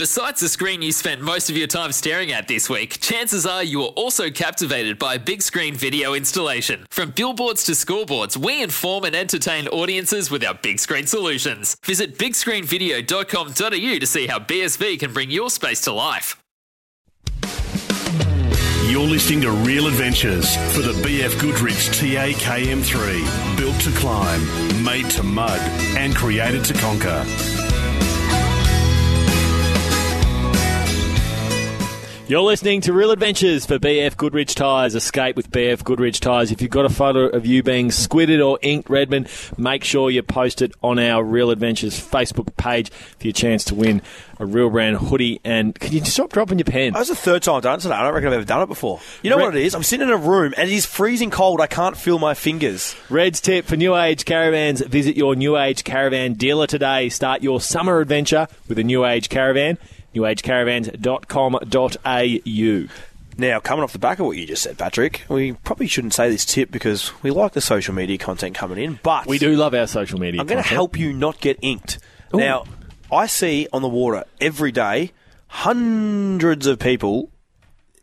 Besides the screen you spent most of your time staring at this week, chances are you are also captivated by a big screen video installation. From billboards to scoreboards, we inform and entertain audiences with our big screen solutions. Visit bigscreenvideo.com.au to see how BSV can bring your space to life. You're listening to Real Adventures for the BF Goodrich TAKM3. Built to climb, made to mud, and created to conquer. You're listening to Real Adventures for BF Goodrich Tyres. Escape with BF Goodrich Tyres. If you've got a photo of you being squidded or inked, Redmond, make sure you post it on our Real Adventures Facebook page for your chance to win a Real Brand hoodie. And can you stop dropping your pen? That's the third time I've done it today. I don't reckon I've ever done it before. You know Re- what it is? I'm sitting in a room and it is freezing cold. I can't feel my fingers. Red's tip for New Age Caravans. Visit your New Age Caravan dealer today. Start your summer adventure with a New Age Caravan. NewAgeCaravans.com.au. Now, coming off the back of what you just said, Patrick, we probably shouldn't say this tip because we like the social media content coming in, but We do love our social media. I'm going to help you not get inked. Now, I see on the water every day hundreds of people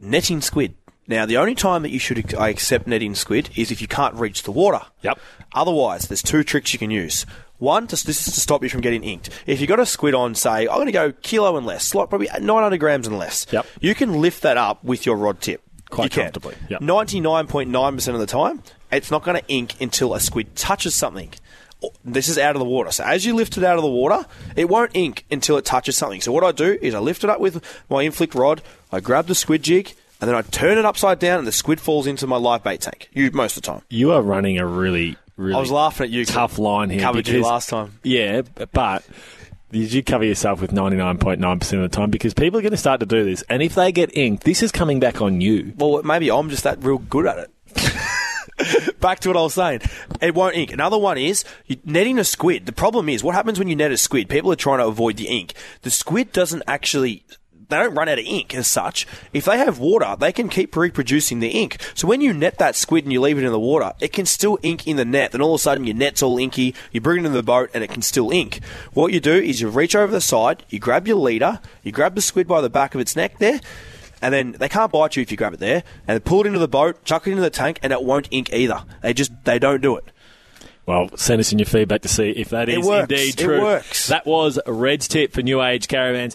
netting squid. Now, the only time that you should I accept netting squid is if you can't reach the water. Yep. Otherwise, there's two tricks you can use. One, to, this is to stop you from getting inked. If you've got a squid on, say, I'm going to go kilo and less, like probably 900 grams and less, Yep. you can lift that up with your rod tip. Quite You comfortably, yep. 99.9% of the time, it's not going to ink until a squid touches something. This is out of the water. So as you lift it out of the water, it won't ink until it touches something. So what I do is I lift it up with my inflict rod, I grab the squid jig, and then I turn it upside down and the squid falls into my live bait tank. You most of the time. You are running a really, really I was laughing at you. tough line here. Covered you last time. Yeah, but you cover yourself with 99.9% of the time because people are going to start to do this. And if they get inked, this is coming back on you. Well, maybe I'm just that real good at it. Back to what I was saying. It won't ink. Another one is netting a squid. The problem is what happens when you net a squid? People are trying to avoid the ink. The squid doesn't actually. They don't run out of ink as such. If they have water, they can keep reproducing the ink. So when you net that squid and you leave it in the water, it can still ink in the net. Then all of a sudden your net's all inky. You bring it in the boat and it can still ink. What you do is you reach over the side, you grab your leader, you grab the squid by the back of its neck there, and then they can't bite you if you grab it there, and pull it into the boat, chuck it into the tank, and it won't ink either. They just they don't do it. Well, send us in your feedback to see if that is It is works. indeed It true. works. That was Red's tip for New Age Caravans.